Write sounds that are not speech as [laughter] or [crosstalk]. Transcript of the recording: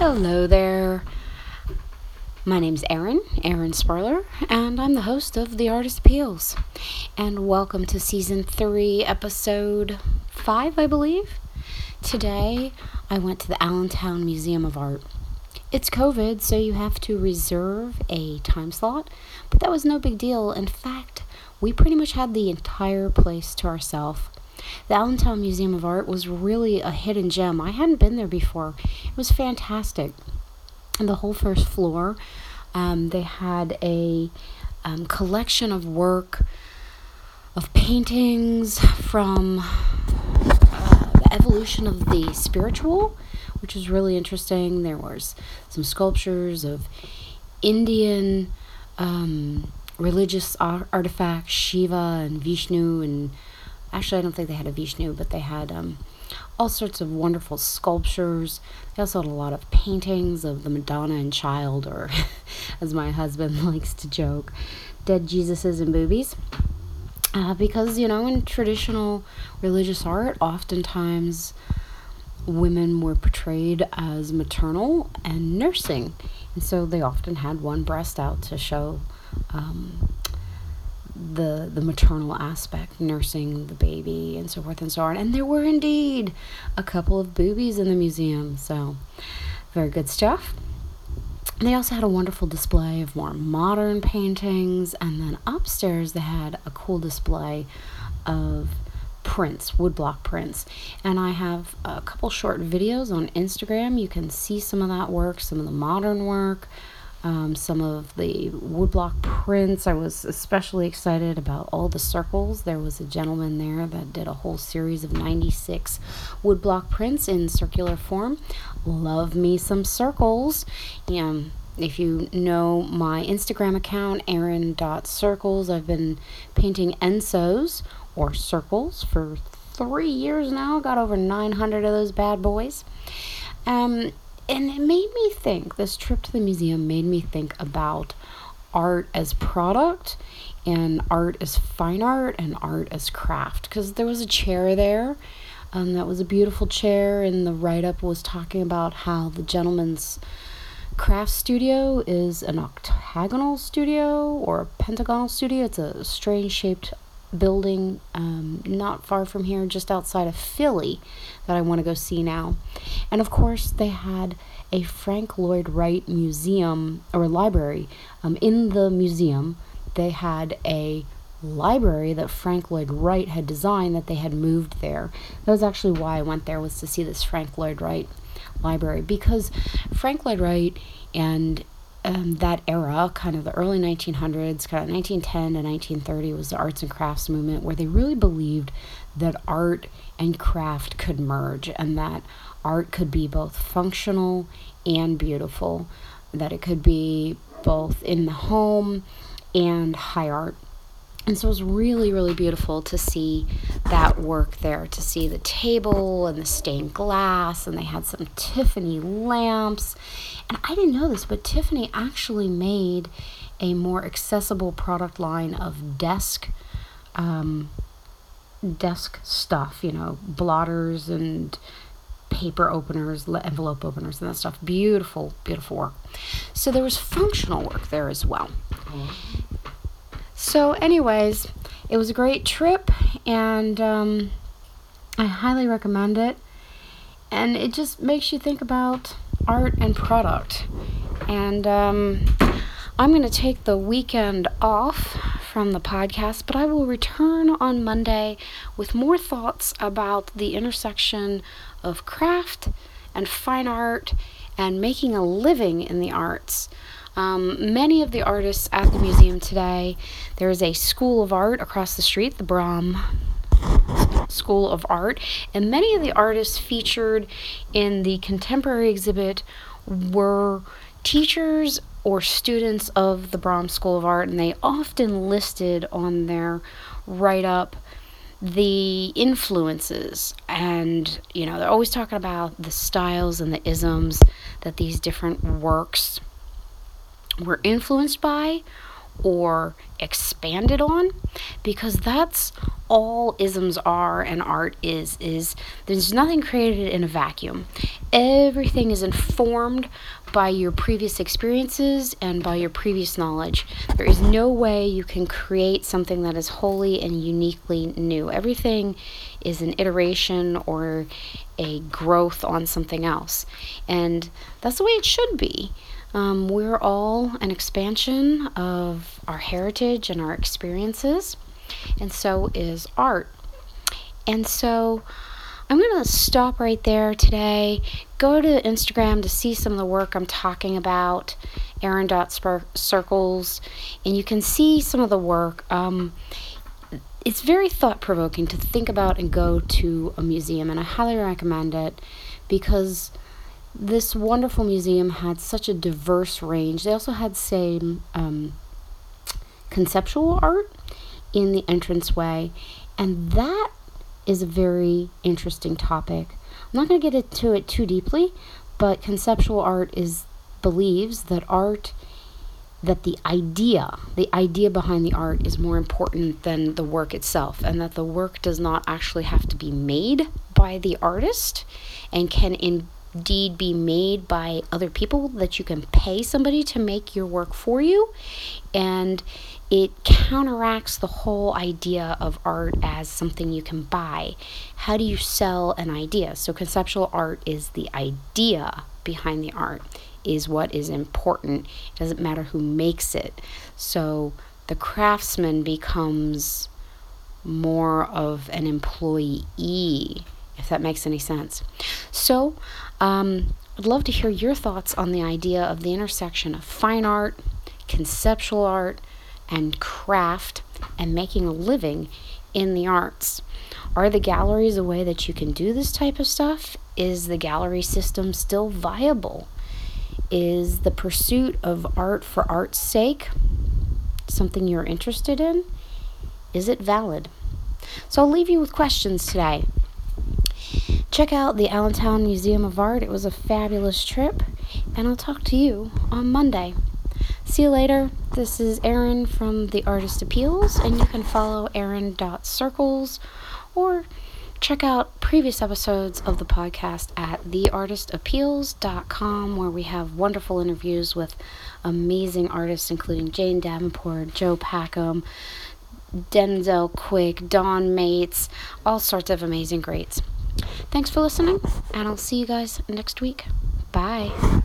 Hello there. My name's Erin, Erin Sparler, and I'm the host of The Artist Appeals. And welcome to season three, episode five, I believe. Today, I went to the Allentown Museum of Art. It's COVID, so you have to reserve a time slot, but that was no big deal. In fact, we pretty much had the entire place to ourselves. The Allentown Museum of Art was really a hidden gem. I hadn't been there before. It was fantastic. And the whole first floor, um, they had a um, collection of work of paintings from uh, the evolution of the spiritual, which was really interesting. There was some sculptures of Indian um, religious artifacts, Shiva and Vishnu and Actually, I don't think they had a Vishnu, but they had um, all sorts of wonderful sculptures. They also had a lot of paintings of the Madonna and Child, or [laughs] as my husband [laughs] likes to joke, dead Jesuses and boobies. Uh, because, you know, in traditional religious art, oftentimes women were portrayed as maternal and nursing. And so they often had one breast out to show um, the the maternal aspect, nursing the baby and so forth and so on. And there were indeed a couple of boobies in the museum, so very good stuff. They also had a wonderful display of more modern paintings, and then upstairs they had a cool display of prints, woodblock prints. And I have a couple short videos on Instagram. You can see some of that work, some of the modern work um, some of the woodblock prints. I was especially excited about all the circles. There was a gentleman there that did a whole series of 96 woodblock prints in circular form. Love me some circles. Um, if you know my Instagram account, Erin.circles, I've been painting ensos or circles for three years now. Got over 900 of those bad boys. Um, and it made me think this trip to the museum made me think about art as product and art as fine art and art as craft. Because there was a chair there um, that was a beautiful chair and the write-up was talking about how the gentleman's craft studio is an octagonal studio or a pentagonal studio. It's a strange shaped building um, not far from here, just outside of Philly, that I want to go see now. And of course, they had a Frank Lloyd Wright museum or library. Um, in the museum, they had a library that Frank Lloyd Wright had designed that they had moved there. That was actually why I went there was to see this Frank Lloyd Wright library because Frank Lloyd Wright and um, that era, kind of the early 1900s, kind of 1910 to 1930, was the arts and crafts movement where they really believed that art and craft could merge and that art could be both functional and beautiful, that it could be both in the home and high art. And so it was really, really beautiful to see that work there, to see the table and the stained glass, and they had some Tiffany lamps. And I didn't know this, but Tiffany actually made a more accessible product line of desk um, desk stuff, you know, blotters and paper openers, envelope openers, and that stuff. Beautiful, beautiful work. So there was functional work there as well. So, anyways, it was a great trip, and um, I highly recommend it. And it just makes you think about art and product. And um, I'm going to take the weekend off from the podcast, but I will return on Monday with more thoughts about the intersection of craft and fine art and making a living in the arts. Um, many of the artists at the museum today, there is a school of art across the street, the Baum School of Art, and many of the artists featured in the contemporary exhibit were teachers or students of the Baum's School of Art, and they often listed on their write up the influences. And you know they're always talking about the styles and the isms that these different works were influenced by or expanded on because that's all isms are and art is is there's nothing created in a vacuum. Everything is informed by your previous experiences and by your previous knowledge. There is no way you can create something that is wholly and uniquely new. Everything is an iteration or a growth on something else. And that's the way it should be um, we're all an expansion of our heritage and our experiences, and so is art. And so I'm going to stop right there today. Go to Instagram to see some of the work I'm talking about, Erin Dot Circles, and you can see some of the work. Um, it's very thought provoking to think about and go to a museum, and I highly recommend it because this wonderful museum had such a diverse range. They also had same um, conceptual art in the entranceway, and that is a very interesting topic. I'm not going to get into it too deeply, but conceptual art is believes that art that the idea, the idea behind the art is more important than the work itself, and that the work does not actually have to be made by the artist and can in indeed be made by other people that you can pay somebody to make your work for you. And it counteracts the whole idea of art as something you can buy. How do you sell an idea? So conceptual art is the idea behind the art is what is important. It doesn't matter who makes it. So the craftsman becomes more of an employee if that makes any sense. So, um, I'd love to hear your thoughts on the idea of the intersection of fine art, conceptual art, and craft, and making a living in the arts. Are the galleries a way that you can do this type of stuff? Is the gallery system still viable? Is the pursuit of art for art's sake something you're interested in? Is it valid? So I'll leave you with questions today check out the Allentown Museum of Art. It was a fabulous trip, and I'll talk to you on Monday. See you later. This is Erin from The Artist Appeals, and you can follow Erin.circles or check out previous episodes of the podcast at theartistappeals.com where we have wonderful interviews with amazing artists including Jane Davenport, Joe Packham, Denzel Quick, Don Mates, all sorts of amazing greats. Thanks for listening, and I'll see you guys next week. Bye.